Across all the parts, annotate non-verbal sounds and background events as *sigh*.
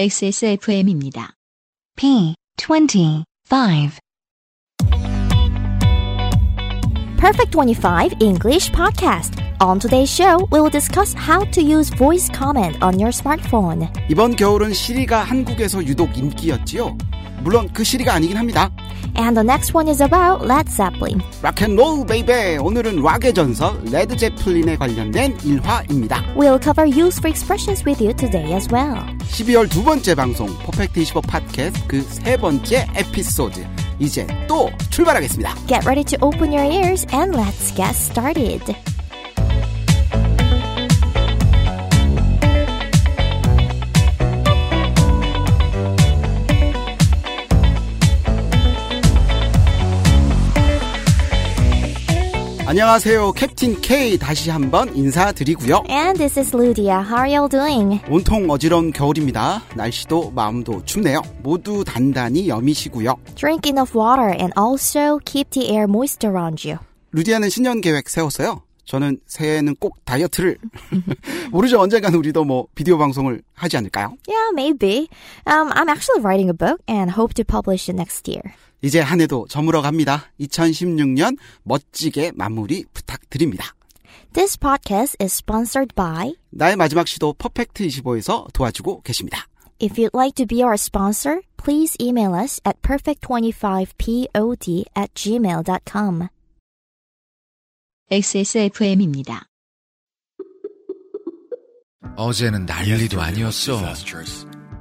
XSFM입니다. P25 Perfect 25 English Podcast. On today's show, we will discuss how to use voice command on your smartphone. 이번 겨울은 시리가 한국에서 유독 인기였지요. 물론 그 시리가 아니긴 합니다. And the next one is about Led Zeppelin. 락앤롤 베이베 오늘은 락의 전설 레드 제플린에 관련된 일화입니다. We'll cover useful expressions with you today as well. 12월 두 번째 방송 퍼펙트 25 팟캐스트 그 세 번째 에피소드 이제 또 출발하겠습니다. Get ready to open your ears and let's get started. 안녕하세요 캡틴 K 다시 한번 인사드리고요. And this is Ludia. How are you doing? 온통 어지러운 겨울입니다. 날씨도 마음도 춥네요. 모두 단단히 여미시고요. Drink enough water and also keep the air moist around you. 루디아는 신년 계획 세웠어요. 저는 새해에는 꼭 다이어트를 모르죠 언젠간 우리도 뭐 비디오 방송을 하지 않을까요? Yeah, maybe. Um, I'm actually writing a book and hope to publish it next year. 이제 한 해도 저물어 갑니다. 2016년 멋지게 마무리 부탁드립니다. This podcast is sponsored by 나의 마지막 시도 퍼펙트 25에서 도와주고 계십니다. If you'd like to be our sponsor, please email us at perfect25pod at gmail.com. XSFM입니다. 어제는 난리도 아니었어.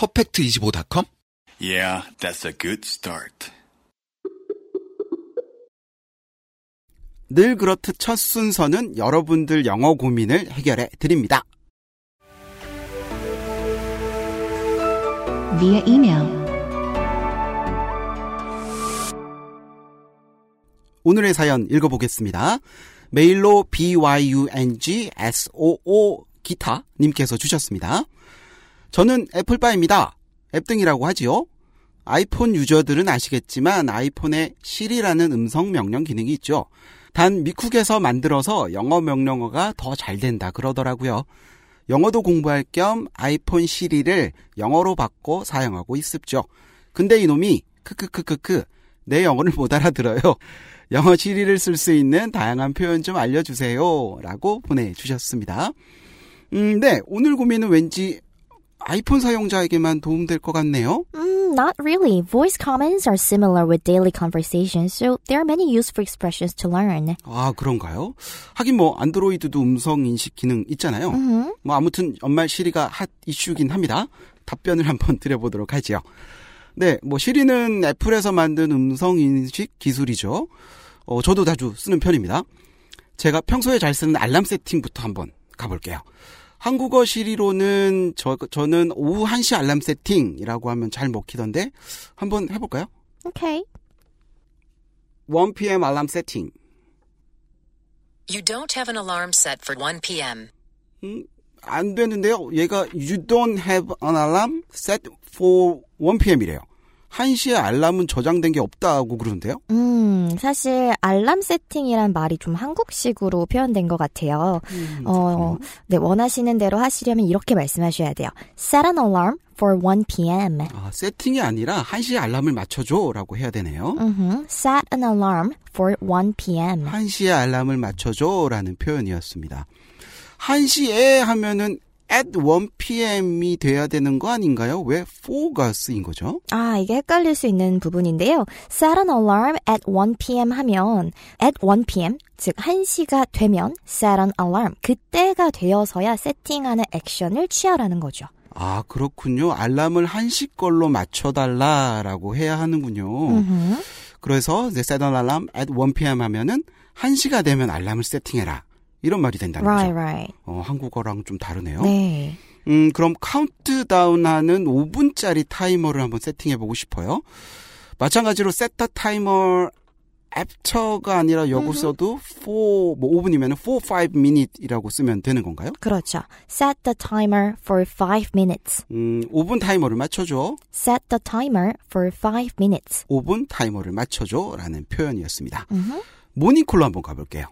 퍼펙트25.com? Yeah, that's a good start. 늘 그렇듯 첫 순서는 여러분들 영어 고민을 해결해 드립니다. via email 오늘의 사연 읽어보겠습니다. 메일로 byungsoo 기타 님께서 주셨습니다. 저는 애플바입니다. 앱등이라고 하지요. 아이폰 유저들은 아시겠지만 아이폰에 시리라는 음성 명령 기능이 있죠. 단 미쿡에서 만들어서 영어 명령어가 더 잘 된다 그러더라고요. 영어도 공부할 겸 아이폰 시리를 영어로 바꿔 사용하고 있습죠. 근데 이놈이 크크크크크 내 영어를 못 알아들어요. *laughs* 영어 시리를 쓸 수 있는 다양한 표현 좀 알려주세요. 라고 보내주셨습니다. 음, 네. 오늘 고민은 왠지 아이폰 사용자에게만 도움될 것 같네요. Mm, not really. Voice commands are similar with daily conversations, so there are many useful expressions to learn. 아, 그런가요? 하긴 뭐, 안드로이드도 음성 인식 기능 있잖아요. 뭐, 아무튼 연말 시리가 핫 이슈긴 합니다. 답변을 *laughs* 한번 드려보도록 하지요. 네, 뭐, 시리는 애플에서 만든 음성 인식 기술이죠. 어, 저도 자주 쓰는 편입니다. 제가 평소에 잘 쓰는 알람 세팅부터 한번 가볼게요. 한국어 시리로는 저, 저는 오후 1시 알람 세팅이라고 하면 잘 먹히던데 한번 해볼까요? Okay. 1pm 알람 세팅. You don't have an alarm set for 1 p.m. 안 되는데요. 얘가 you don't have an alarm set for 1pm이래요. 1시에 알람은 저장된 게 없다고 그러는데요. 음, 사실 알람 세팅이란 말이 좀 한국식으로 표현된 것 같아요. 어, 네, 원하시는 대로 하시려면 이렇게 말씀하셔야 돼요. Set an alarm for 1 p.m. 아, 세팅이 아니라 1시에 알람을 맞춰줘라고 해야 되네요. 음흠, Set an alarm for 1 p.m. 1시에 알람을 맞춰줘라는 표현이었습니다. 1시에 하면은 at 1pm이 돼야 되는 거 아닌가요? 왜 4가 쓰인 거죠? 아, 이게 헷갈릴 수 있는 부분인데요. Set an alarm at 1 p.m. 하면 at 1 p.m. 즉 1시가 되면 set an alarm 그때가 되어서야 세팅하는 액션을 취하라는 거죠. 아, 그렇군요. 알람을 1시 걸로 맞춰 달라라고 해야 하는군요. 음흠. 그래서 이제 set an alarm at 1pm 하면은 1시가 되면 알람을 세팅해라. 이런 말이 된다는 Right, 거죠. right. 어, 한국어랑 좀 다르네요. 네. 음, 그럼 카운트다운 하는 5분짜리 타이머를 한번 세팅해 보고 싶어요. 마찬가지로 set a timer after가 아니라 여기 써도 4, 뭐 5분이면 4, 5 minute이라고 쓰면 되는 건가요? 그렇죠. Set the timer for 5 minutes. 음, 5분 타이머를 맞춰줘. Set the timer for 5 minutes. 5분 타이머를 맞춰줘. 라는 표현이었습니다. 모닝콜로 한번 가볼게요.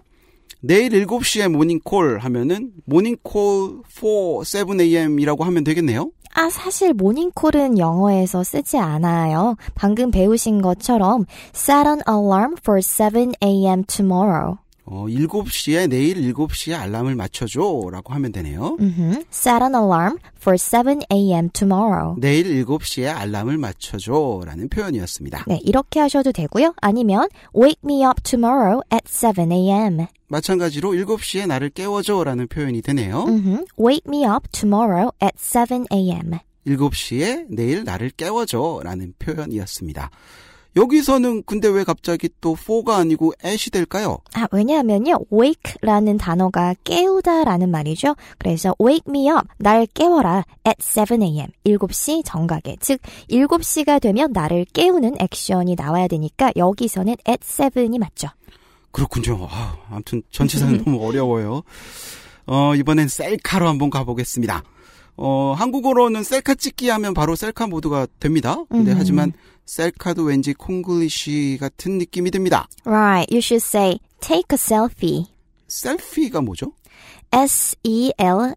내일 7시에 모닝콜 하면은 모닝콜 4, 7am 이라고 하면 되겠네요. 아, 사실 모닝콜은 영어에서 쓰지 않아요. 방금 배우신 것처럼 set an alarm for 7 a.m. tomorrow. 어, 7시에 내일 7시에 알람을 맞춰줘 라고 하면 되네요. 음흠. Set an alarm for 7 a.m. tomorrow. 내일 7시에 알람을 맞춰줘 라는 표현이었습니다. 네, 이렇게 하셔도 되고요. 아니면 wake me up tomorrow at 7 a.m. 마찬가지로 7시에 나를 깨워줘 라는 표현이 되네요. 음흠. Wake me up tomorrow at 7 a.m. 7시에 내일 나를 깨워줘 라는 표현이었습니다. 여기서는 근데 왜 갑자기 또 4가 아니고 at이 될까요? 아, 왜냐하면요, wake라는 단어가 깨우다라는 말이죠. 그래서 wake me up, 날 깨워라 at 7 a.m. 7시 정각에. 즉, 7시가 되면 나를 깨우는 액션이 나와야 되니까 여기서는 at 7이 맞죠. 그렇군요. 아, 아무튼 전치사는 너무 어려워요. 어, 이번엔 셀카로 한번 가보겠습니다. 어, 한국어로는 셀카 찍기 하면 바로 셀카 모드가 됩니다. 근데 음. 하지만 셀카도 왠지 콩글리시 같은 느낌이 듭니다. Right, you should say take a selfie. 셀피가 뭐죠? S-E-L-F-I-E.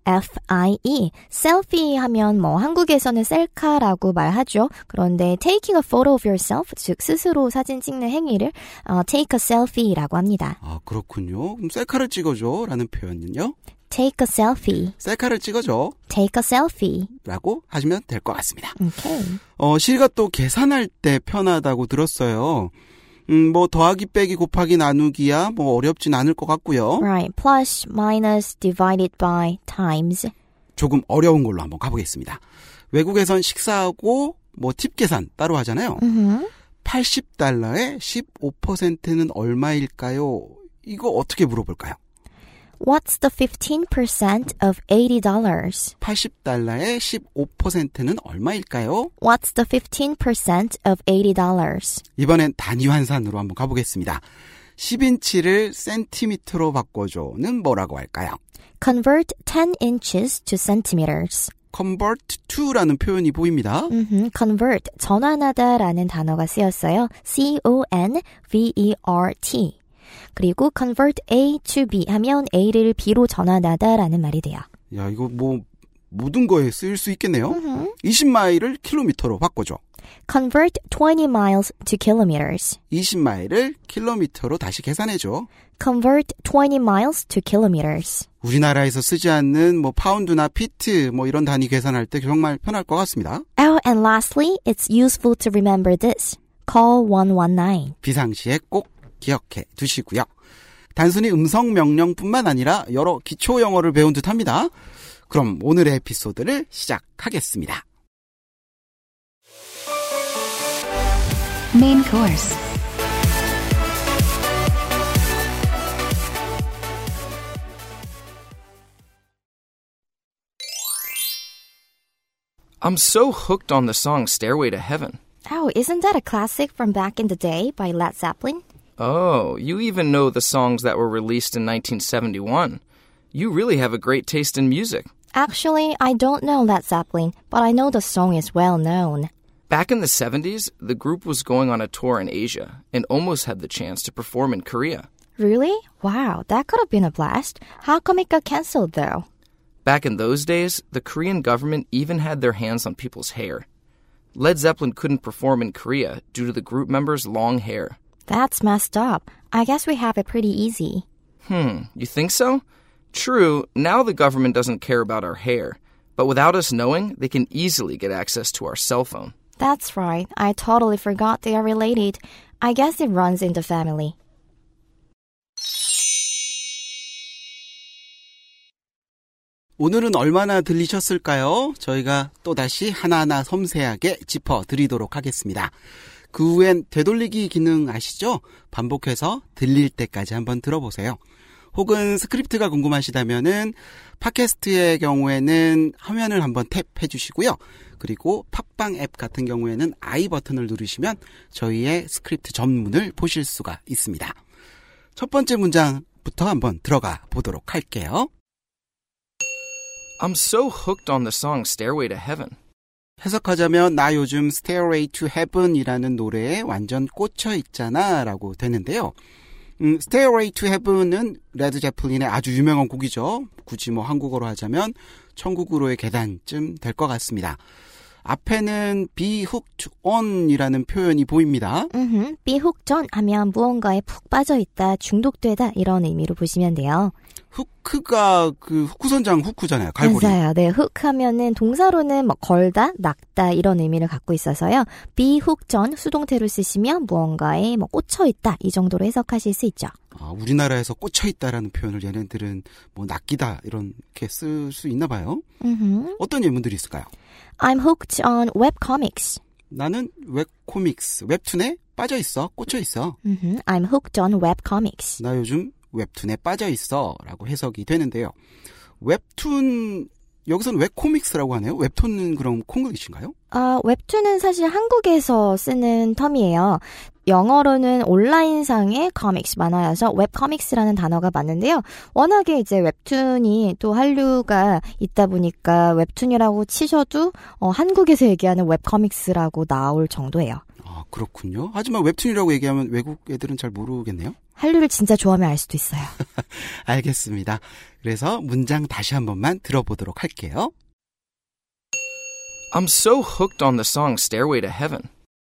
셀피 하면 뭐 한국에서는 셀카라고 말하죠. 그런데 taking a photo of yourself, 즉 스스로 사진 찍는 행위를 어, take a selfie라고 합니다. 아, 그렇군요. 그럼 셀카를 찍어줘 라는 표현은요? Take a selfie, 셀카를 찍어줘 take a selfie. 라고 하시면 될 것 같습니다. 오케이. 어, 시리가 또 계산할 때 편하다고 들었어요. 음, 뭐 더하기 빼기 곱하기 나누기야 뭐 어렵진 않을 것 같고요. Right, plus, minus, divided by, times. 조금 어려운 걸로 한번 가보겠습니다. 외국에선 식사하고 뭐 팁 계산 따로 하잖아요. 음흠. 80달러에 15%는 얼마일까요? 이거 어떻게 물어볼까요? What's the 15% of $80? 80달러에 15%는 얼마일까요? What's the 15% of $80? 이번엔 단위 환산으로 한번 가보겠습니다. 10인치를 센티미터로 바꿔줘는 뭐라고 할까요? Convert 10 inches to centimeters. convert to라는 표현이 보입니다. 음흠, convert, 전환하다라는 단어가 쓰였어요. C-O-N-V-E-R-T. 그리고 convert A to B 하면 A를 B로 전환하다라는 말이 돼요. 야, 이거 뭐 모든 거에 쓰일 수 있겠네요. 음흠. 20마일을 킬로미터로 바꿔줘. Convert 20 miles to kilometers. 20마일을 킬로미터로 다시 계산해줘. Convert 20 miles to kilometers. 우리나라에서 쓰지 않는 뭐 파운드나 피트 뭐 이런 단위 계산할 때 정말 편할 것 같습니다. Oh, and lastly, it's useful to remember this. Call 119. 비상시에 꼭 기억해 두시고요. 단순히 음성 명령뿐만 아니라 여러 기초 영어를 배운 듯합니다. 그럼 오늘의 에피소드를 시작하겠습니다. Main course. I'm so hooked on the song Stairway to Heaven. Oh, isn't that a classic from back in the day by Led Zeppelin? Oh, you even know the songs that were released in 1971. You really have a great taste in music. Actually, I don't know Led Zeppelin, but I know the song is well known. Back in the 70s, the group was going on a tour in Asia and almost had the chance to perform in Korea. Really? Wow, that could have been a blast. How come it got cancelled though? Back in those days, the Korean government even had their hands on people's hair. Led Zeppelin couldn't perform in Korea due to the group members' long hair. That's messed up. I guess we have it pretty easy. Hmm, you think so? True, now the government doesn't care about our hair, but without us knowing, they can easily get access to our cell phone. That's right. I totally forgot they are related. I guess it runs in the family. 오늘은 얼마나 들리셨을까요? 저희가 또다시 하나하나 섬세하게 짚어드리도록 하겠습니다. 그 후엔 되돌리기 기능 아시죠? 반복해서 들릴 때까지 한번 들어보세요. 혹은 스크립트가 궁금하시다면은 팟캐스트의 경우에는 화면을 한번 tap해 주시고요. 그리고 팟빵 앱 같은 경우에는 I 버튼을 누르시면 저희의 스크립트 전문을 보실 수가 있습니다. 첫 번째 문장부터 한번 들어가 보도록 할게요. I'm so hooked on the song Stairway to Heaven. 해석하자면 나 요즘 Stairway to Heaven이라는 노래에 완전 꽂혀 있잖아 라고 되는데요. 음, Stairway to Heaven은 레드 제플린의 아주 유명한 곡이죠. 굳이 뭐 한국어로 하자면 천국으로의 계단쯤 될 것 같습니다. 앞에는 be hooked on이라는 표현이 보입니다. 음, be hooked on 하면 무언가에 푹 빠져 있다, 중독되다 이런 의미로 보시면 돼요. 후크가 그 후크선장 후크잖아요. 갈고리. 맞아요. 네, hook 하면은 동사로는 뭐 걸다, 낚다 이런 의미를 갖고 있어서요. be hooked on 수동태로 쓰시면 무언가에 뭐 꽂혀 있다 이 정도로 해석하실 수 있죠. 아, 우리나라에서 꽂혀 있다라는 표현을 얘네들은 뭐 낚이다 이렇게 쓸 수 있나 봐요. 음, 어떤 예문들이 있을까요? I'm hooked on webcomics. 나는 webcomics, 웹툰에 빠져 있어, 꽂혀 있어. 음, I'm hooked on webcomics. 나 요즘 웹툰에 빠져 있어라고 해석이 되는데요. 웹툰 여기서는 webcomics라고 하네요. 웹툰은 그럼 콩글리시인가요? 아, 웹툰은 사실 한국에서 쓰는 term이에요. 영어로는 온라인상의 comics 만화여서 webcomics라는 단어가 맞는데요. 워낙에 이제 웹툰이 또 한류가 있다 보니까 웹툰이라고 치셔도 어, 한국에서 얘기하는 webcomics라고 나올 정도예요. 아 그렇군요. 하지만 웹툰이라고 얘기하면 외국 애들은 잘 모르겠네요. 한류를 진짜 좋아하면 알 수도 있어요. 알겠습니다. 그래서 문장 다시 한 번만 들어보도록 할게요. I'm so hooked on the song Stairway to Heaven.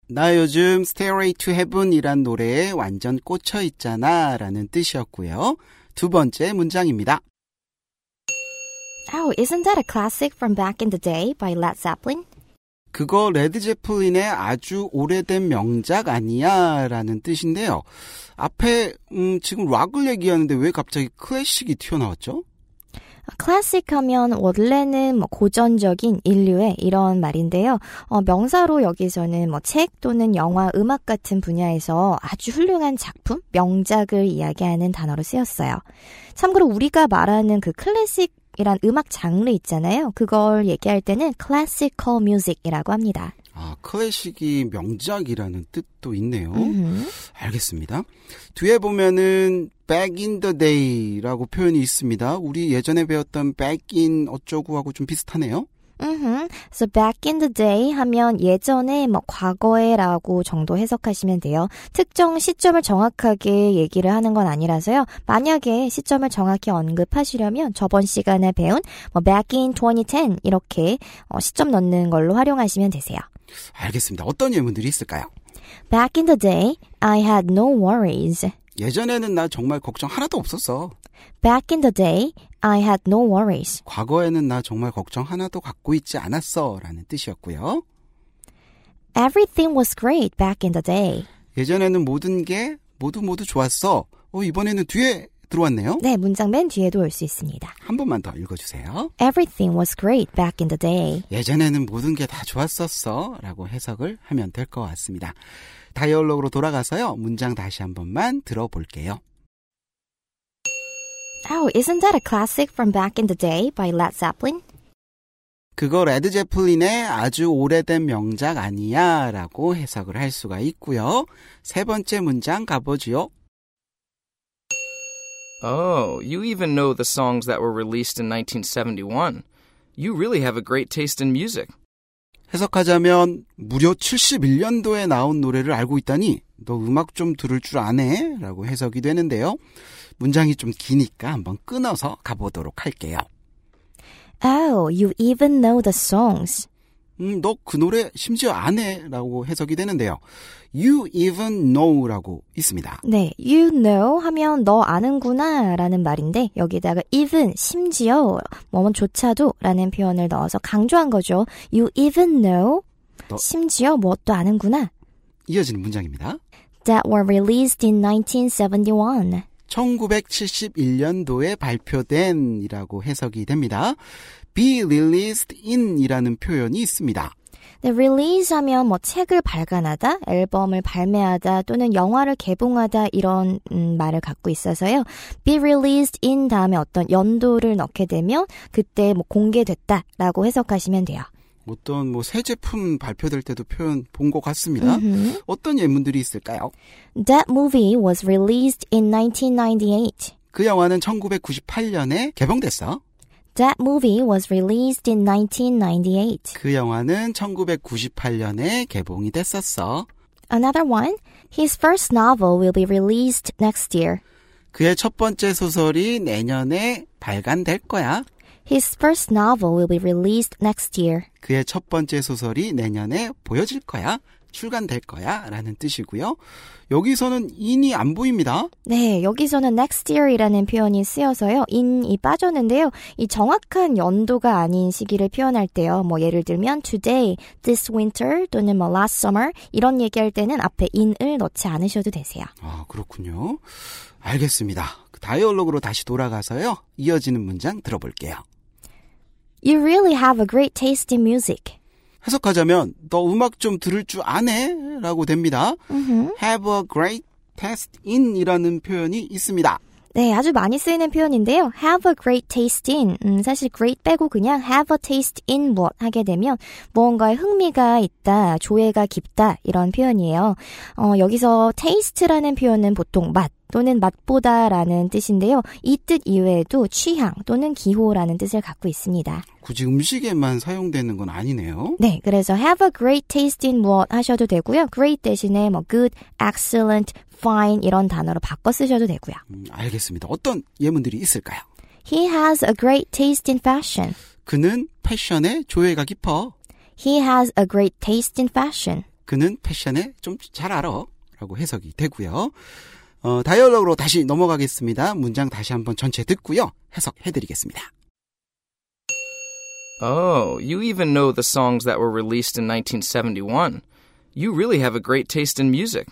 나 요즘 Stairway to Heaven이란 노래에 완전 꽂혀 있잖아 라는 뜻이었고요. 두 번째 문장입니다. Oh, isn't that a classic from back in the day by Led Zeppelin? 그거 레드 제플린의 아주 오래된 명작 아니야 라는 뜻인데요. 앞에 음, 지금 락을 얘기하는데 왜 갑자기 클래식이 튀어나왔죠? 클래식 하면 원래는 뭐 고전적인 인류의 이런 말인데요. 어, 명사로 여기서는 뭐 책 또는 영화, 음악 같은 분야에서 아주 훌륭한 작품, 명작을 이야기하는 단어로 쓰였어요. 참고로 우리가 말하는 그 클래식 이란 음악 장르 있잖아요. 그걸 얘기할 때는 classical music이라고 합니다. 아, 클래식이 명작이라는 뜻도 있네요. 음흠. 알겠습니다. 뒤에 보면은 back in the day라고 표현이 있습니다. 우리 예전에 배웠던 back in 어쩌고 하고 좀 비슷하네요. 음흠. So back in the day 하면 예전에 뭐 과거에라고 정도 해석하시면 돼요. 특정 시점을 정확하게 얘기를 하는 건 아니라서요. 만약에 시점을 정확히 언급하시려면 저번 시간에 배운 뭐 back in 2010 이렇게 어, 시점 넣는 걸로 활용하시면 되세요. 알겠습니다. 어떤 예문들이 있을까요? Back in the day, I had no worries. 예전에는 나 정말 걱정 하나도 없었어. Back in the day, I had no worries. 과거에는 나 정말 걱정 하나도 갖고 있지 않았어. 라는 뜻이었고요. Everything was great back in the day. 예전에는 모든 게 모두 모두 좋았어. 어, 이번에는 뒤에 들어왔네요. 네, 문장 맨 뒤에도 올 수 있습니다. 한 번만 더 읽어주세요. Everything was great back in the day. 예전에는 모든 게 다 좋았었어. 라고 해석을 하면 될 것 같습니다. dialogue로 돌아가서요. 문장 다시 한 번만 들어볼게요. Oh, isn't that a classic from back in the day by Led Zeppelin? 그거 레드 제플린의 아주 오래된 명작 아니야 라고 해석을 할 수가 있고요. 세 번째 문장 가보지요. Oh, you even know the songs that were released in 1971. You really have a great taste in music. 해석하자면 무려 71년도에 나온 노래를 알고 있다니 너 음악 좀 들을 줄 아네? 라고 해석이 되는데요. 문장이 좀 기니까 한번 끊어서 가보도록 할게요. Oh, you even know the songs. 음, 너 그 노래 심지어 아네? 라고 해석이 되는데요. You even know 라고 있습니다. 네, you know 하면 너 아는구나 라는 말인데 여기다가 even, 심지어, 뭐뭐조차도 라는 표현을 넣어서 강조한 거죠. You even know, 너- 심지어 무엇도 아는구나. 이어지는 문장입니다. That were released in 1971. 1971년도에 발표된 이라고 해석이 됩니다. be released in 이라는 표현이 있습니다. 네, release 하면 뭐 책을 발간하다, 앨범을 발매하다 또는 영화를 개봉하다 이런 음, 말을 갖고 있어서요. be released in 다음에 어떤 연도를 넣게 되면 그때 뭐 공개됐다라고 해석하시면 돼요. 어떤 뭐 새 제품 발표될 때도 표현 본 것 같습니다. 음흠. 어떤 예문들이 있을까요? That movie was released in 1998. 그 영화는 1998년에 개봉됐어. That movie was released in 1998. 그 영화는 1998년에 개봉이 됐었어. Another one. His first novel will be released next year. 그의 첫 번째 소설이 내년에 발간될 거야. His first novel will be released next year. 그의 첫 번째 소설이 내년에 보여질 거야. 출간될 거야. 라는 뜻이고요. 여기서는 인이 안 보입니다. 네, 여기서는 next year이라는 표현이 쓰여서요. in이 빠졌는데요. 이 정확한 연도가 아닌 시기를 표현할 때요. 뭐 예를 들면 today, this winter 또는 뭐 last summer 이런 얘기할 때는 앞에 in을 넣지 않으셔도 되세요. 아, 그렇군요. 알겠습니다. 그 다이얼로그로 다시 돌아가서요. 이어지는 문장 들어볼게요. You really have a great taste in music. 해석하자면 너 음악 좀 들을 줄 아네? 라고 됩니다. 음흠. have a great taste in 이라는 표현이 있습니다. 네, 아주 많이 쓰이는 표현인데요. have a great taste in. 음, 사실 great 빼고 그냥 have a taste in 무엇 하게 되면 무언가에 흥미가 있다, 조예가 깊다 이런 표현이에요. 어, 여기서 taste라는 표현은 보통 맛 또는 맛보다라는 뜻인데요. 이 뜻 이외에도 취향 또는 기호라는 뜻을 갖고 있습니다. 굳이 음식에만 사용되는 건 아니네요. 네, 그래서 have a great taste in 무엇 하셔도 되고요. great 대신에 뭐 good, excellent, fine 이런 단어로 바꿔 쓰셔도 되고요. 음, 알겠습니다. 어떤 예문들이 있을까요? He has a great taste in fashion. 그는 패션에 조예가 깊어. He has a great taste in fashion. 그는 패션에 좀 잘 알아. 라고 해석이 되고요. 어, 다이얼로그로 다시 넘어가겠습니다. 문장 다시 한번 전체 듣고요. 해석해드리겠습니다. Oh, you even know the songs that were released in 1971. You really have a great taste in music.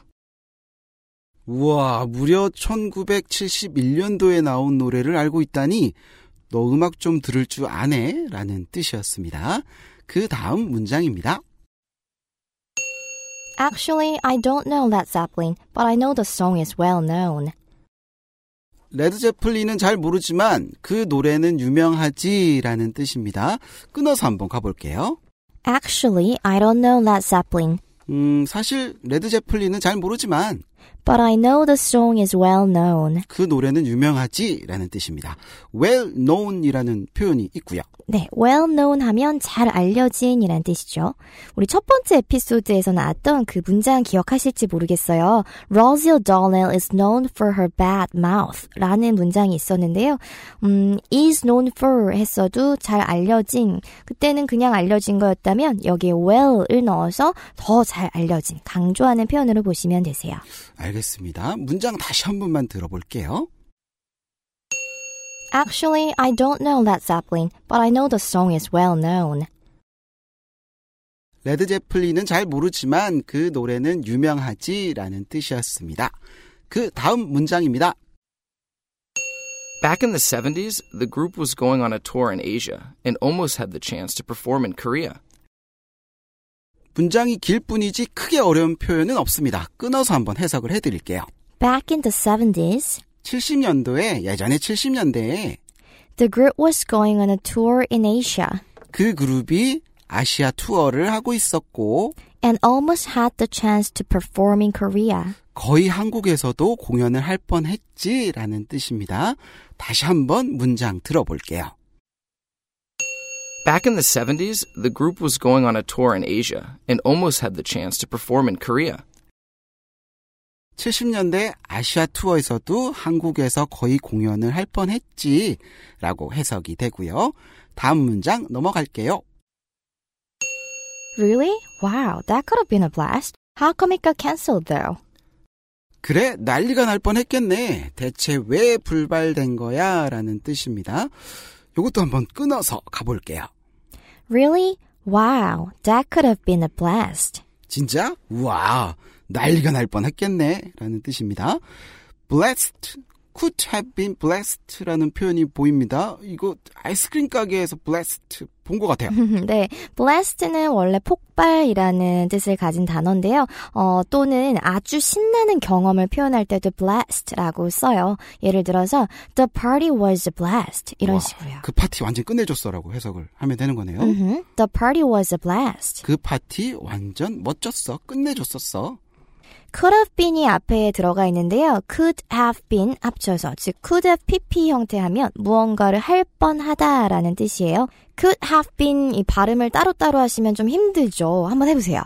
우와, 무려 1971년도에 나온 노래를 알고 있다니 너 음악 좀 들을 줄 아네? 라는 뜻이었습니다. 그 다음 문장입니다. Actually, I don't know Led Zeppelin, but I know the song is well known. 레드 제플린은 잘 모르지만 그 노래는 유명하지라는 뜻입니다. 끊어서 한번 가볼게요. Actually, I don't know Led Zeppelin, 음, 사실 레드 제플린은 잘 모르지만 but I know the song is well known. 그 노래는 유명하지라는 뜻입니다. well known이라는 표현이 있고요. 네, well known 하면 잘 알려진이란 뜻이죠. 우리 첫 번째 에피소드에서 나왔던 그 문장 기억하실지 모르겠어요. Rosie O'Donnell is known for her bad mouth 라는 문장이 있었는데요. 음, is known for 했어도 잘 알려진, 그때는 그냥 알려진 거였다면 여기에 well을 넣어서 더 잘 알려진, 강조하는 표현으로 보시면 되세요. 알겠습니다. 문장 다시 한 번만 들어볼게요. Actually, I don't know Led Zeppelin, but I know the song is well known. 레드 제플린은 잘 모르지만 그 노래는 유명하지라는 뜻이었습니다. 그 다음 문장입니다. Back in the 70s, the group was going on a tour in Asia and almost had the chance to perform in Korea. 문장이 길 뿐이지 크게 어려운 표현은 없습니다. 끊어서 한번 해석을 해드릴게요. Back in the 70s, 70년도에 예전에 70년대에 the group was going on a tour in Asia 그 그룹이 아시아 투어를 하고 있었고 and almost had the chance to perform in Korea. 거의 한국에서도 공연을 할 뻔했지라는 뜻입니다. 다시 한번 문장 들어볼게요. Back in the 70s, the group was going on a tour in Asia and almost had the chance to perform in Korea. 70년대 아시아 투어에서도 한국에서 거의 공연을 할 뻔했지라고 해석이 되고요. 다음 문장 넘어갈게요. Really? Wow, that could have been a blast. How come it got cancelled though? 그래, 난리가 날 뻔했겠네. 대체 왜 불발된 거야? 라는 뜻입니다. 이것도 한번 끊어서 가볼게요. Really? Wow, that could have been a blast. 진짜? 우와, 난리가 날 뻔했겠네. 라는 뜻입니다. blessed, could have been blessed라는 표현이 보입니다. 이거 아이스크림 가게에서 blessed 본것 같아요. *laughs* 네, blessed는 원래 폭발이라는 뜻을 가진 단어인데요. 어, 또는 아주 신나는 경험을 표현할 때도 blessed라고 써요. 예를 들어서 the party was a blast 이런 와, 식으로요. 그 파티 완전 끝내줬어라고 해석을 하면 되는 거네요. 음흠, the party was a blast. 그 파티 완전 멋졌어. 끝내줬었어. Could have been이 앞에 들어가 있는데요. could have been 합쳐서 즉 could have pp 형태 하면 무언가를 할 뻔하다라는 뜻이에요. could have been 이 발음을 따로따로 하시면 좀 힘들죠. 한번 해보세요.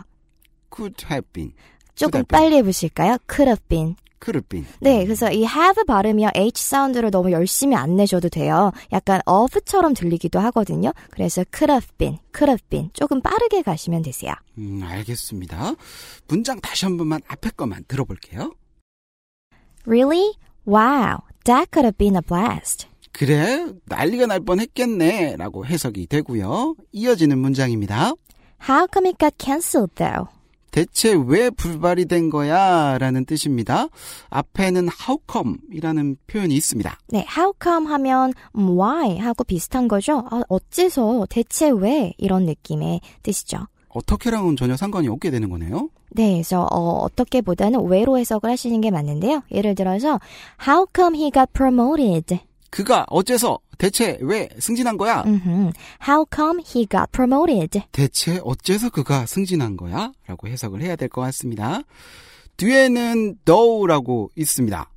could have been. 조금. 빨리 해보실까요? could have been. Could have been. 네, 그래서 이 have 발음이요. H 사운드를 너무 열심히 안 내셔도 돼요. 약간 of처럼 들리기도 하거든요. 그래서 could have been, could have been. 조금 빠르게 가시면 되세요. 음, 알겠습니다. 문장 다시 한 번만 앞에 것만 들어볼게요. Really? Wow, that could have been a blast. 그래, 난리가 날 뻔했겠네. 라고 해석이 되고요. 이어지는 문장입니다. How come it got cancelled though? 대체 왜 불발이 된 거야? 라는 뜻입니다. 앞에는 how come 이라는 표현이 있습니다. 네, how come 하면 음, why 하고 비슷한 거죠. 아, 어째서, 대체 왜 이런 느낌의 뜻이죠. 어떻게랑은 전혀 상관이 없게 되는 거네요. 네, 그래서 어, 어떻게보다는 왜로 해석을 하시는 게 맞는데요. 예를 들어서 How come he got promoted? 그가 어째서 대체 왜 승진한 거야? 음흠. How come he got promoted? 대체 어째서 그가 승진한 거야? 라고 해석을 해야 될 것 같습니다. 뒤에는 though라고 있습니다.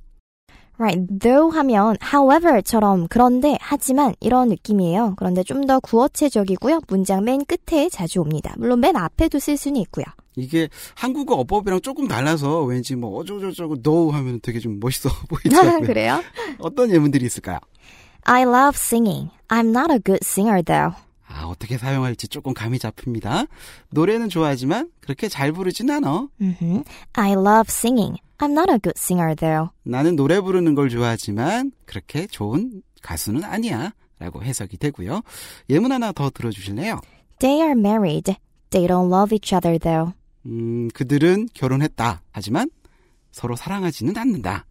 Right, though 하면 however처럼 그런데 하지만 이런 느낌이에요. 그런데 좀 더 구어체적이고요. 문장 맨 끝에 자주 옵니다. 물론 맨 앞에도 쓸 수는 있고요. 이게 한국어 어법이랑 조금 달라서 왠지 뭐 어쩌고저쩌고 though 하면 되게 좀 멋있어 *laughs* 보이더라고요. *laughs* 그래요? 어떤 예문들이 있을까요? I love singing. I'm not a good singer though. 아, 어떻게 사용할지 조금 감이 잡힙니다. 노래는 좋아하지만 그렇게 잘 부르진 않아. 음흠. I love singing. I'm not a good singer though. 나는 노래 부르는 걸 좋아하지만 그렇게 좋은 가수는 아니야. 라고 해석이 되고요. 예문 하나 더 들어주실래요? They are married. They don't love each other though. 음, 그들은 결혼했다. 하지만 서로 사랑하지는 않는다.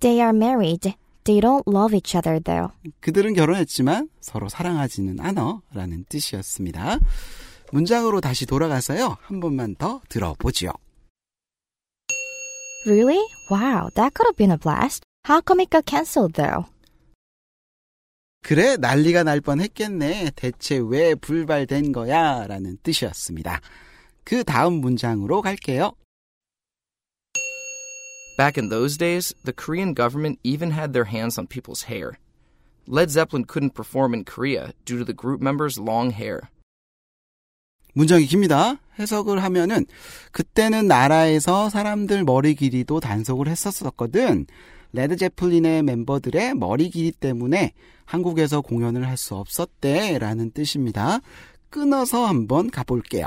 They are married. They don't love each other though. 그들은 결혼했지만 서로 사랑하지는 않아. 라는 뜻이었습니다. 문장으로 다시 돌아가서요. 한 번만 더 들어보지요. Really? Wow, that could have been a blast. How come it got cancelled though? 그래, 난리가 날 뻔 했겠네. 대체 왜 불발된 거야? 라는 뜻이었습니다. 그 다음 문장으로 갈게요. Back in those days, the Korean government even had their hands on people's hair. Led Zeppelin couldn't perform in Korea due to the group members' long hair. 문장이 깁니다. 해석을 하면은 그때는 나라에서 사람들 머리 길이도 단속을 했었었거든. 레드 제플린의 멤버들의 머리 길이 때문에 한국에서 공연을 할 수 없었대라는 뜻입니다. 끊어서 한번 가볼게요.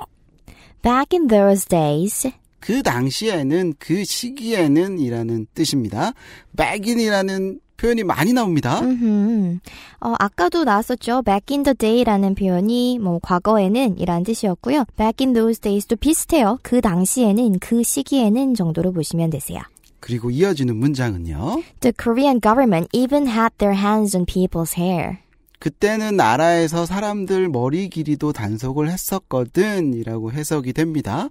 Back in those days, 그 당시에는 그 시기에는 이라는 뜻입니다. back in이라는 표현이 많이 나옵니다. 음흠. 어, 아까도 나왔었죠. Back in the day라는 표현이 뭐 과거에는 이란 뜻이었고요. Back in those days도 비슷해요. 그 당시에는, 그 시기에는 정도로 보시면 되세요. 그리고 이어지는 문장은요. The Korean government even had their hands on people's hair. 그때는 나라에서 사람들 머리 길이도 단속을 했었거든 이라고 해석이 됩니다.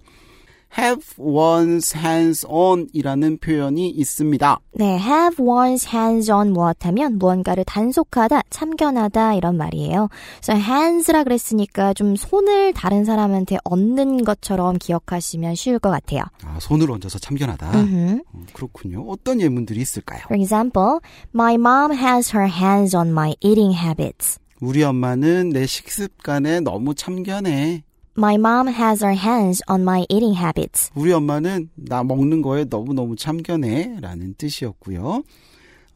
Have one's hands on 이라는 표현이 있습니다. 네, have one's hands on 무엇 하면 무언가를 단속하다, 참견하다 이런 말이에요. 그래서 hands라 그랬으니까 좀 손을 다른 사람한테 얹는 것처럼 기억하시면 쉬울 것 같아요. 아, 손을 얹어서 참견하다. 음, 그렇군요. 어떤 예문들이 있을까요? For example, my mom has her hands on my eating habits. 우리 엄마는 내 식습관에 너무 참견해. My mom has her hands on my eating habits. 우리 엄마는 나 먹는 거에 너무너무 참견해. 라는 뜻이었고요.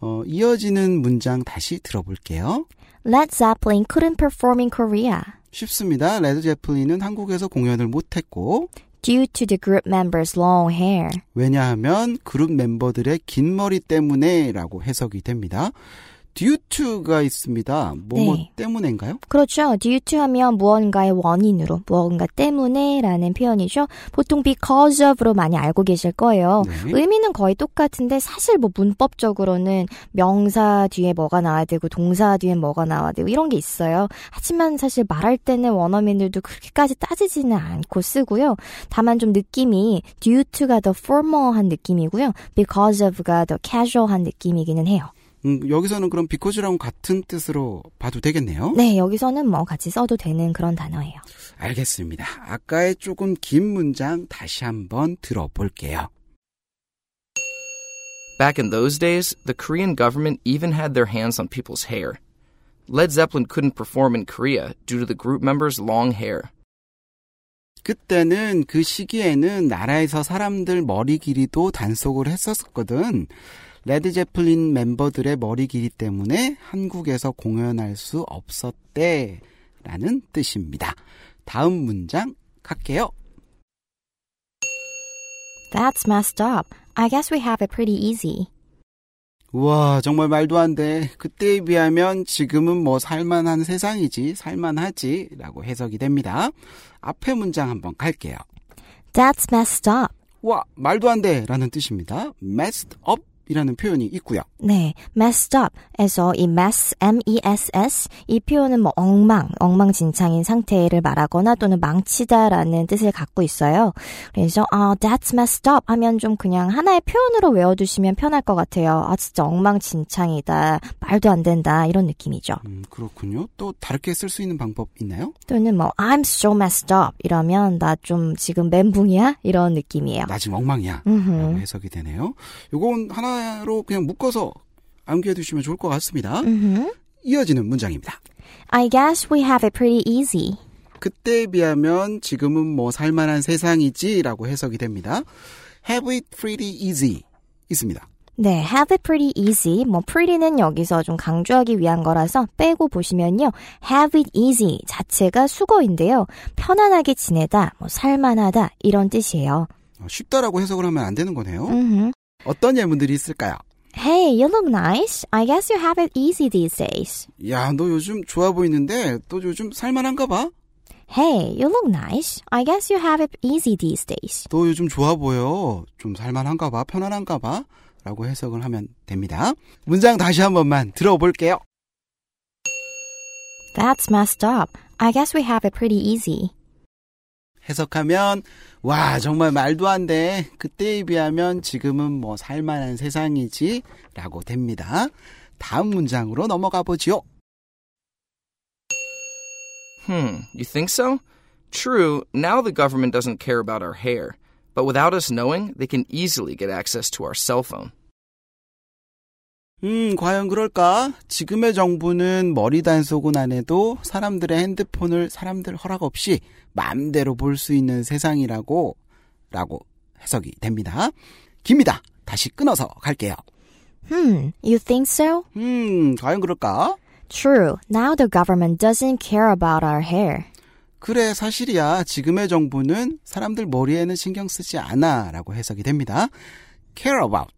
어, 이어지는 문장 다시 들어볼게요. Led Zeppelin couldn't perform in Korea 쉽습니다. 레드 제플린은 한국에서 공연을 못했고 due to the group members' long hair. 왜냐하면 그룹 멤버들의 긴 머리 때문에 라고 해석이 됩니다. Due to가 있습니다. 뭐뭐 네. 때문인가요? 그렇죠. due to 하면 무언가의 원인으로, 무언가 때문에 라는 표현이죠. 보통 because of로 많이 알고 계실 거예요. 네. 의미는 거의 똑같은데 사실 뭐 문법적으로는 명사 뒤에 뭐가 나와야 되고 동사 뒤에 뭐가 나와야 되고 이런 게 있어요. 하지만 사실 말할 때는 원어민들도 그렇게까지 따지지는 않고 쓰고요. 다만 좀 느낌이 due to가 더 formal한 느낌이고요. because of가 더 casual한 느낌이기는 해요. 음, 여기서는 그럼 because랑 같은 뜻으로 봐도 되겠네요. 네, 여기서는 뭐 같이 써도 되는 그런 단어예요. 알겠습니다. 아까의 조금 긴 문장 다시 한번 들어볼게요. Back in those days, the Korean government even had their hands on people's hair. Led Zeppelin couldn't perform in Korea due to the group members' long hair. 그때는 그 시기에는 나라에서 사람들 머리 길이도 단속을 했었거든. 레드 제플린 멤버들의 머리 길이 때문에 한국에서 공연할 수 없었대. 라는 뜻입니다. 다음 문장 갈게요. That's messed up. I guess we have it pretty easy. 우와, 정말 말도 안 돼. 그때에 비하면 지금은 뭐 살만한 세상이지, 살만하지, 라고 해석이 됩니다. 앞에 문장 한번 갈게요. That's messed up. 와, 말도 안 돼, 라는 뜻입니다. messed up 이라는 표현이 있고요. 네, messed up에서 이 mess, m-e-s-s 이 표현은 뭐 엉망, 엉망진창인 상태를 말하거나 또는 망치다라는 뜻을 갖고 있어요. 그래서 아, that's messed up 하면 좀 그냥 하나의 표현으로 외워두시면 편할 것 같아요. 아, 진짜 엉망진창이다, 말도 안 된다 이런 느낌이죠. 음, 그렇군요. 또 다르게 쓸 수 있는 방법 있나요? 또는 뭐 I'm so messed up 이러면 나 좀 지금 멘붕이야 이런 느낌이에요. 나 지금 엉망이야. 해석이 되네요. 요건 하나로 그냥 묶어서 암기해 두시면 좋을 것 같습니다. 음흠. 이어지는 문장입니다. I guess we have it pretty easy. 그때에 비하면 지금은 뭐 살만한 세상이지 라고 해석이 됩니다. have it pretty easy 있습니다. 네, have it pretty easy. 뭐 pretty는 여기서 좀 강조하기 위한 거라서 빼고 보시면요. have it easy 자체가 수거인데요. 편안하게 지내다, 뭐 살만하다 이런 뜻이에요. 어, 쉽다라고 해석을 하면 안 되는 거네요. 음흠. 어떤 예문들이 있을까요? Hey, you look nice. I guess you have it easy these days. 야, 너 요즘 좋아 보이는데 또 요즘 살만한가 봐? Hey, you look nice. I guess you have it easy these days. 너 요즘 좋아 보여. 좀 살만한가 봐. 편안한가 봐. 라고 해석을 하면 됩니다. 문장 다시 한 번만 들어볼게요. That's messed up. I guess we have it pretty easy. 해석하면 와 정말 말도 안 돼. 그때에 비하면 지금은 뭐 살만한 세상이지 라고 됩니다. 다음 문장으로 넘어가 보지요. Hmm, you think so? True, now the government doesn't care about our hair, but without us knowing, they can easily get access to our cell phone. 음, 과연 그럴까? 지금의 정부는 머리 단속은 안 해도 사람들의 핸드폰을 사람들 허락 없이 마음대로 볼 수 있는 세상이라고 라고 해석이 됩니다. 깁니다. 다시 끊어서 갈게요. Hmm, you think so? 음, 과연 그럴까? True. Now the government doesn't care about our hair. 그래, 사실이야. 지금의 정부는 사람들 머리에는 신경 쓰지 않아. 라고 해석이 됩니다. care about.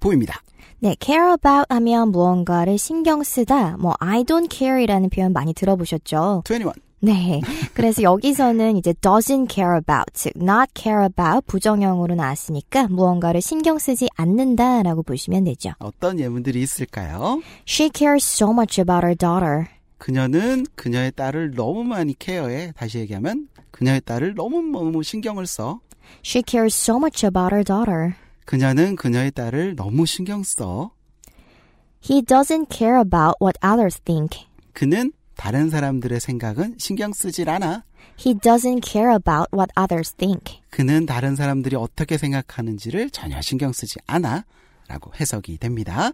보입니다. 네, care about 하면 무언가를 신경 쓰다. 뭐 I don't care이라는 표현 많이 들어보셨죠? 21. 네. 그래서 여기서는 이제 doesn't care about, 즉 not care about 부정형으로 나왔으니까 무언가를 신경 쓰지 않는다라고 보시면 되죠. 어떤 예문들이 있을까요? She cares so much about her daughter. 그녀는 그녀의 딸을 너무 많이 케어해. 다시 얘기하면 그녀의 딸을 너무 너무 신경을 써. She cares so much about her daughter. 그녀는 그녀의 딸을 너무 신경 써. He doesn't care about what others think. 그는 다른 사람들의 생각은 신경 쓰질 않아. He doesn't care about what others think. 그는 다른 사람들이 어떻게 생각하는지를 전혀 신경 쓰지 않아. 라고 해석이 됩니다.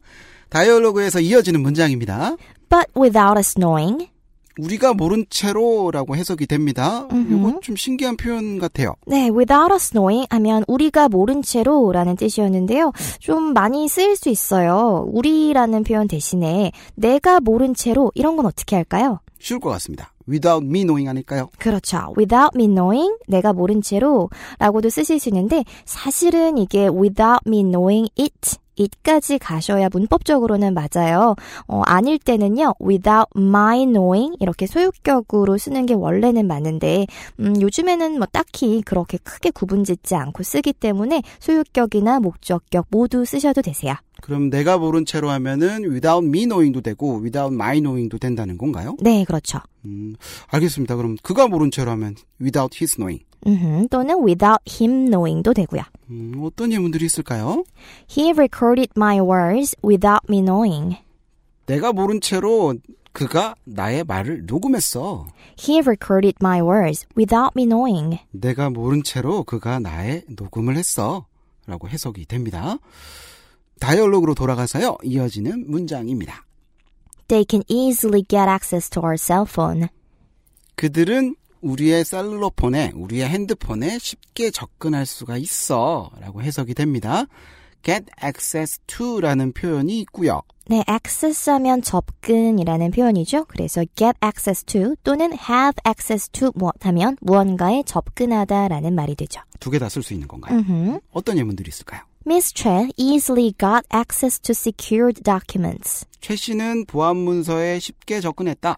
다이얼로그에서 이어지는 문장입니다. But without us knowing, 우리가 모른 채로라고 해석이 됩니다. 이거 좀 신기한 표현 같아요. 네, without us knowing 하면 우리가 모른 채로라는 뜻이었는데요. 좀 많이 쓰일 수 있어요. 우리라는 표현 대신에 내가 모른 채로 이런 건 어떻게 할까요? 쉬울 것 같습니다. without me knowing 아닐까요? 그렇죠. without me knowing, 내가 모른 채로 라고도 쓰실 수 있는데 사실은 이게 without me knowing it it까지 가셔야 문법적으로는 맞아요. 어, 아닐 때는요, without my knowing 이렇게 소유격으로 쓰는 게 원래는 맞는데, 음, 요즘에는 뭐 딱히 그렇게 크게 구분 짓지 않고 쓰기 때문에 소유격이나 목적격 모두 쓰셔도 되세요. 그럼 내가 모른 채로 하면은 without me knowing도 되고 without my knowing도 된다는 건가요? 네, 그렇죠. 음, 알겠습니다. 그럼 그가 모른 채로 하면 without his knowing. 음흠, 또는 without him knowing도 되고요. 음, 어떤 예문들이 있을까요? He recorded my words without me knowing. 내가 모른 채로 그가 나의 말을 녹음했어. He recorded my words without me knowing. 내가 모른 채로 그가 나의 녹음을 했어. 라고 해석이 됩니다. 다이얼로그로 돌아가서요. 이어지는 문장입니다. They can easily get access to our cell phone. 그들은 우리의 셀룰러폰에, 우리의 핸드폰에 쉽게 접근할 수가 있어. 라고 해석이 됩니다. get access to 라는 표현이 있고요. 네, access 하면 접근이라는 표현이죠. 그래서 get access to 또는 have access to 무엇 하면 무언가에 접근하다라는 말이 되죠. 두 개 다 쓸 수 있는 건가요? 음흠. 어떤 예문들이 있을까요? Miss Che easily got access to secured documents. 최 씨는 보안 문서에 쉽게 접근했다.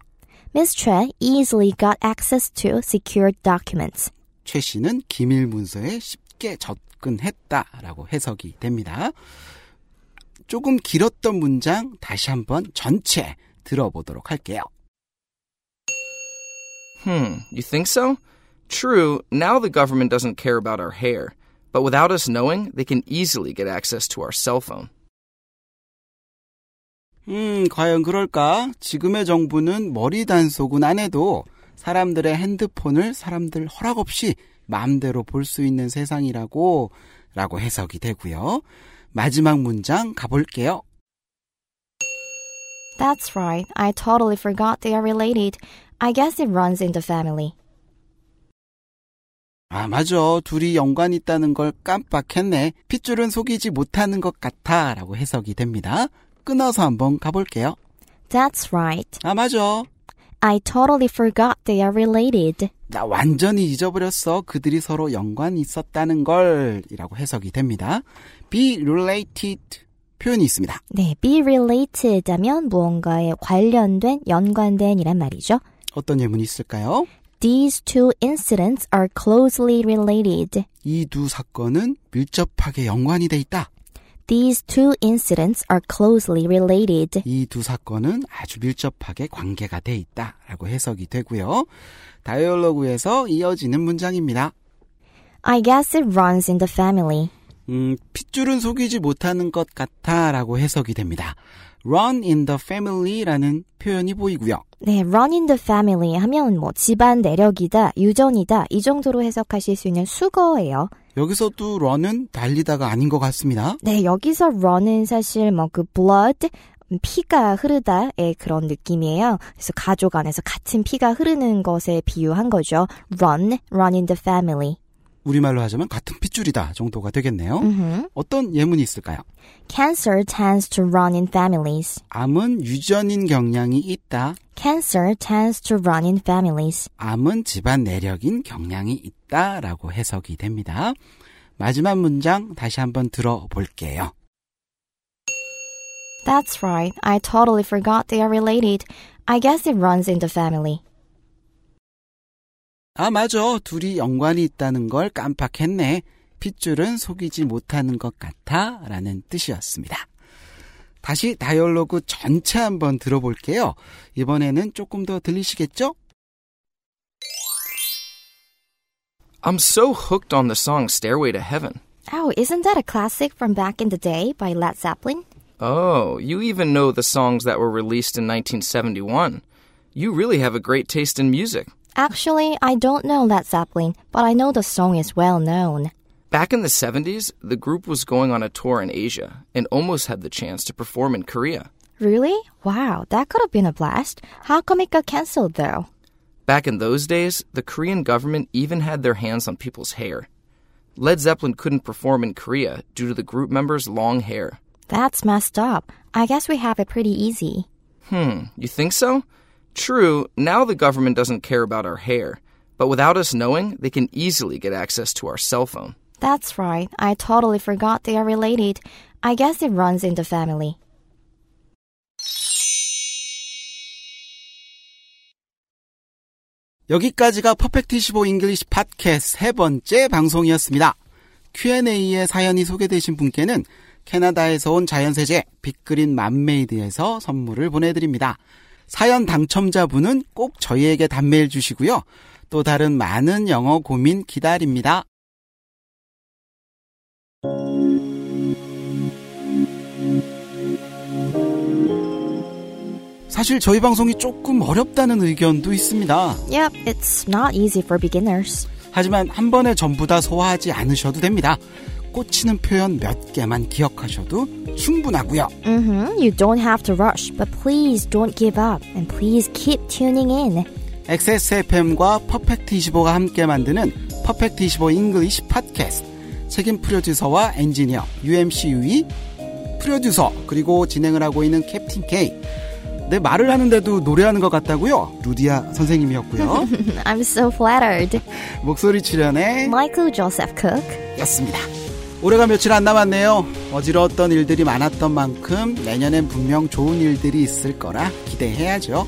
Miss Che easily got access to secured documents. 최 씨는 기밀 문서에 쉽게 접근했다라고 해석이 됩니다. 조금 길었던 문장 다시 한번 전체 들어보도록 할게요. Hmm, you think so? True, now the government doesn't care about our hair, but without us knowing, they can easily get access to our cell phone. 음, 과연 그럴까? 지금의 정부는 머리 단속은 안 해도 사람들의 핸드폰을 사람들 허락 없이 마음대로 볼 수 있는 세상이라고 라고 해석이 되고요. 마지막 문장 가볼게요. That's right. I totally forgot they are related. I guess it runs in the family. 아, 맞아. 둘이 연관 있다는 걸 깜빡했네. 핏줄은 속이지 못하는 것 같아. 라고 해석이 됩니다. 끊어서 한번 가볼게요. That's right. 아, 맞아. I totally forgot they are related. 나 완전히 잊어버렸어. 그들이 서로 연관이 있었다는 걸. 이라고 해석이 됩니다. be related 표현이 있습니다. 네, be related 하면 무언가에 관련된, 연관된 이란 말이죠. 어떤 예문이 있을까요? These two incidents are closely related. 이 두 사건은 밀접하게 연관이 돼 있다. These two incidents are closely related. 이 두 사건은 아주 밀접하게 관계가 돼 있다. 라고 해석이 되고요. 다이얼로그에서 이어지는 문장입니다. I guess it runs in the family. 음, 핏줄은 속이지 못하는 것 같아 라고 해석이 됩니다. run in the family라는 표현이 보이고요. 네, run in the family 하면 뭐 집안 내력이다, 유전이다 이 정도로 해석하실 수 있는 수거예요. 여기서도 run은 달리다가 아닌 것 같습니다. 네, 여기서 run은 사실 뭐 그 blood 피가 흐르다의 그런 느낌이에요. 그래서 가족 안에서 같은 피가 흐르는 것에 비유한 거죠. run, run in the family. 우리말로 하자면 같은 핏줄이다 정도가 되겠네요. 음흠. 어떤 예문이 있을까요? Cancer tends to run in families. 암은 유전인 경향이 있다. Cancer tends to run in families. 암은 집안 내력인 경향이 있다라고 해석이 됩니다. 마지막 문장 다시 한번 들어볼게요. That's right. I totally forgot they are related. I guess it runs in the family. 아, 맞아. 둘이 연관이 있다는 걸 깜빡했네. 핏줄은 속이지 못하는 것 같아. 라는 뜻이었습니다. 다시 다이얼로그 전체 한번 들어볼게요. 이번에는 조금 더 들리시겠죠? I'm so hooked on the song Stairway to Heaven. Oh, isn't that a classic from back in the day by Led Zeppelin? Oh, you even know the songs that were released in 1971. You really have a great taste in music. Actually, I don't know Led Zeppelin, but I know the song is well known. Back in the 70s, the group was going on a tour in Asia and almost had the chance to perform in Korea. Really? Wow, that could have been a blast. How come it got cancelled though? Back in those days, the Korean government even had their hands on people's hair. Led Zeppelin couldn't perform in Korea due to the group members' long hair. That's messed up. I guess we have it pretty easy. Hmm, you think so? True, now the government doesn't care about our hair, but without us knowing, they can easily get access to our cell phone. That's right. I totally forgot they are related. I guess it runs in the family. 여기까지가 퍼펙트 15 잉글리시 팟캐스트 세 번째 방송이었습니다. Q&A에 사연이 소개되신 분께는 캐나다에서 온 자연세제 빅그린 맘메이드에서 선물을 보내드립니다. 사연 당첨자분은 꼭 저희에게 답메일 주시고요. 또 다른 많은 영어 고민 기다립니다. 사실 저희 방송이 조금 어렵다는 의견도 있습니다. Yep, it's not easy for beginners. 하지만 한 번에 전부 다 소화하지 않으셔도 됩니다. 꽂히는 표현 몇 개만 기억하셔도 충분하고요. Mm-hmm. You don't have to rush, but please don't give up and please keep tuning in. XSFM과 Perfect 25가 함께 만드는 Perfect 25 English 팟캐스트 책임 프로듀서와 엔지니어 UMC 유이 프로듀서 그리고 진행을 하고 있는 캡틴 K 내 말을 하는데도 노래하는 것 같다고요? 루디아 선생님이었고요. *laughs* I'm so flattered. 목소리 출연의 Michael Joseph Cook. 였습니다. 올해가 며칠 안 남았네요. 어지러웠던 일들이 많았던 만큼 내년엔 분명 좋은 일들이 있을 거라 기대해야죠.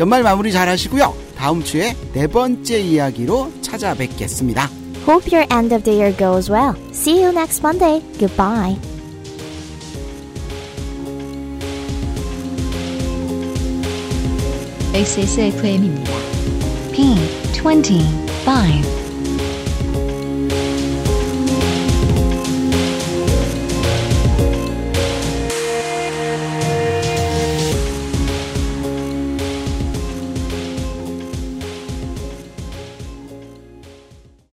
연말 마무리 잘 하시고요. 다음 주에 네 번째 이야기로 찾아뵙겠습니다. Hope your end of the year goes well. See you next Monday. Goodbye. XSFM입니다. P25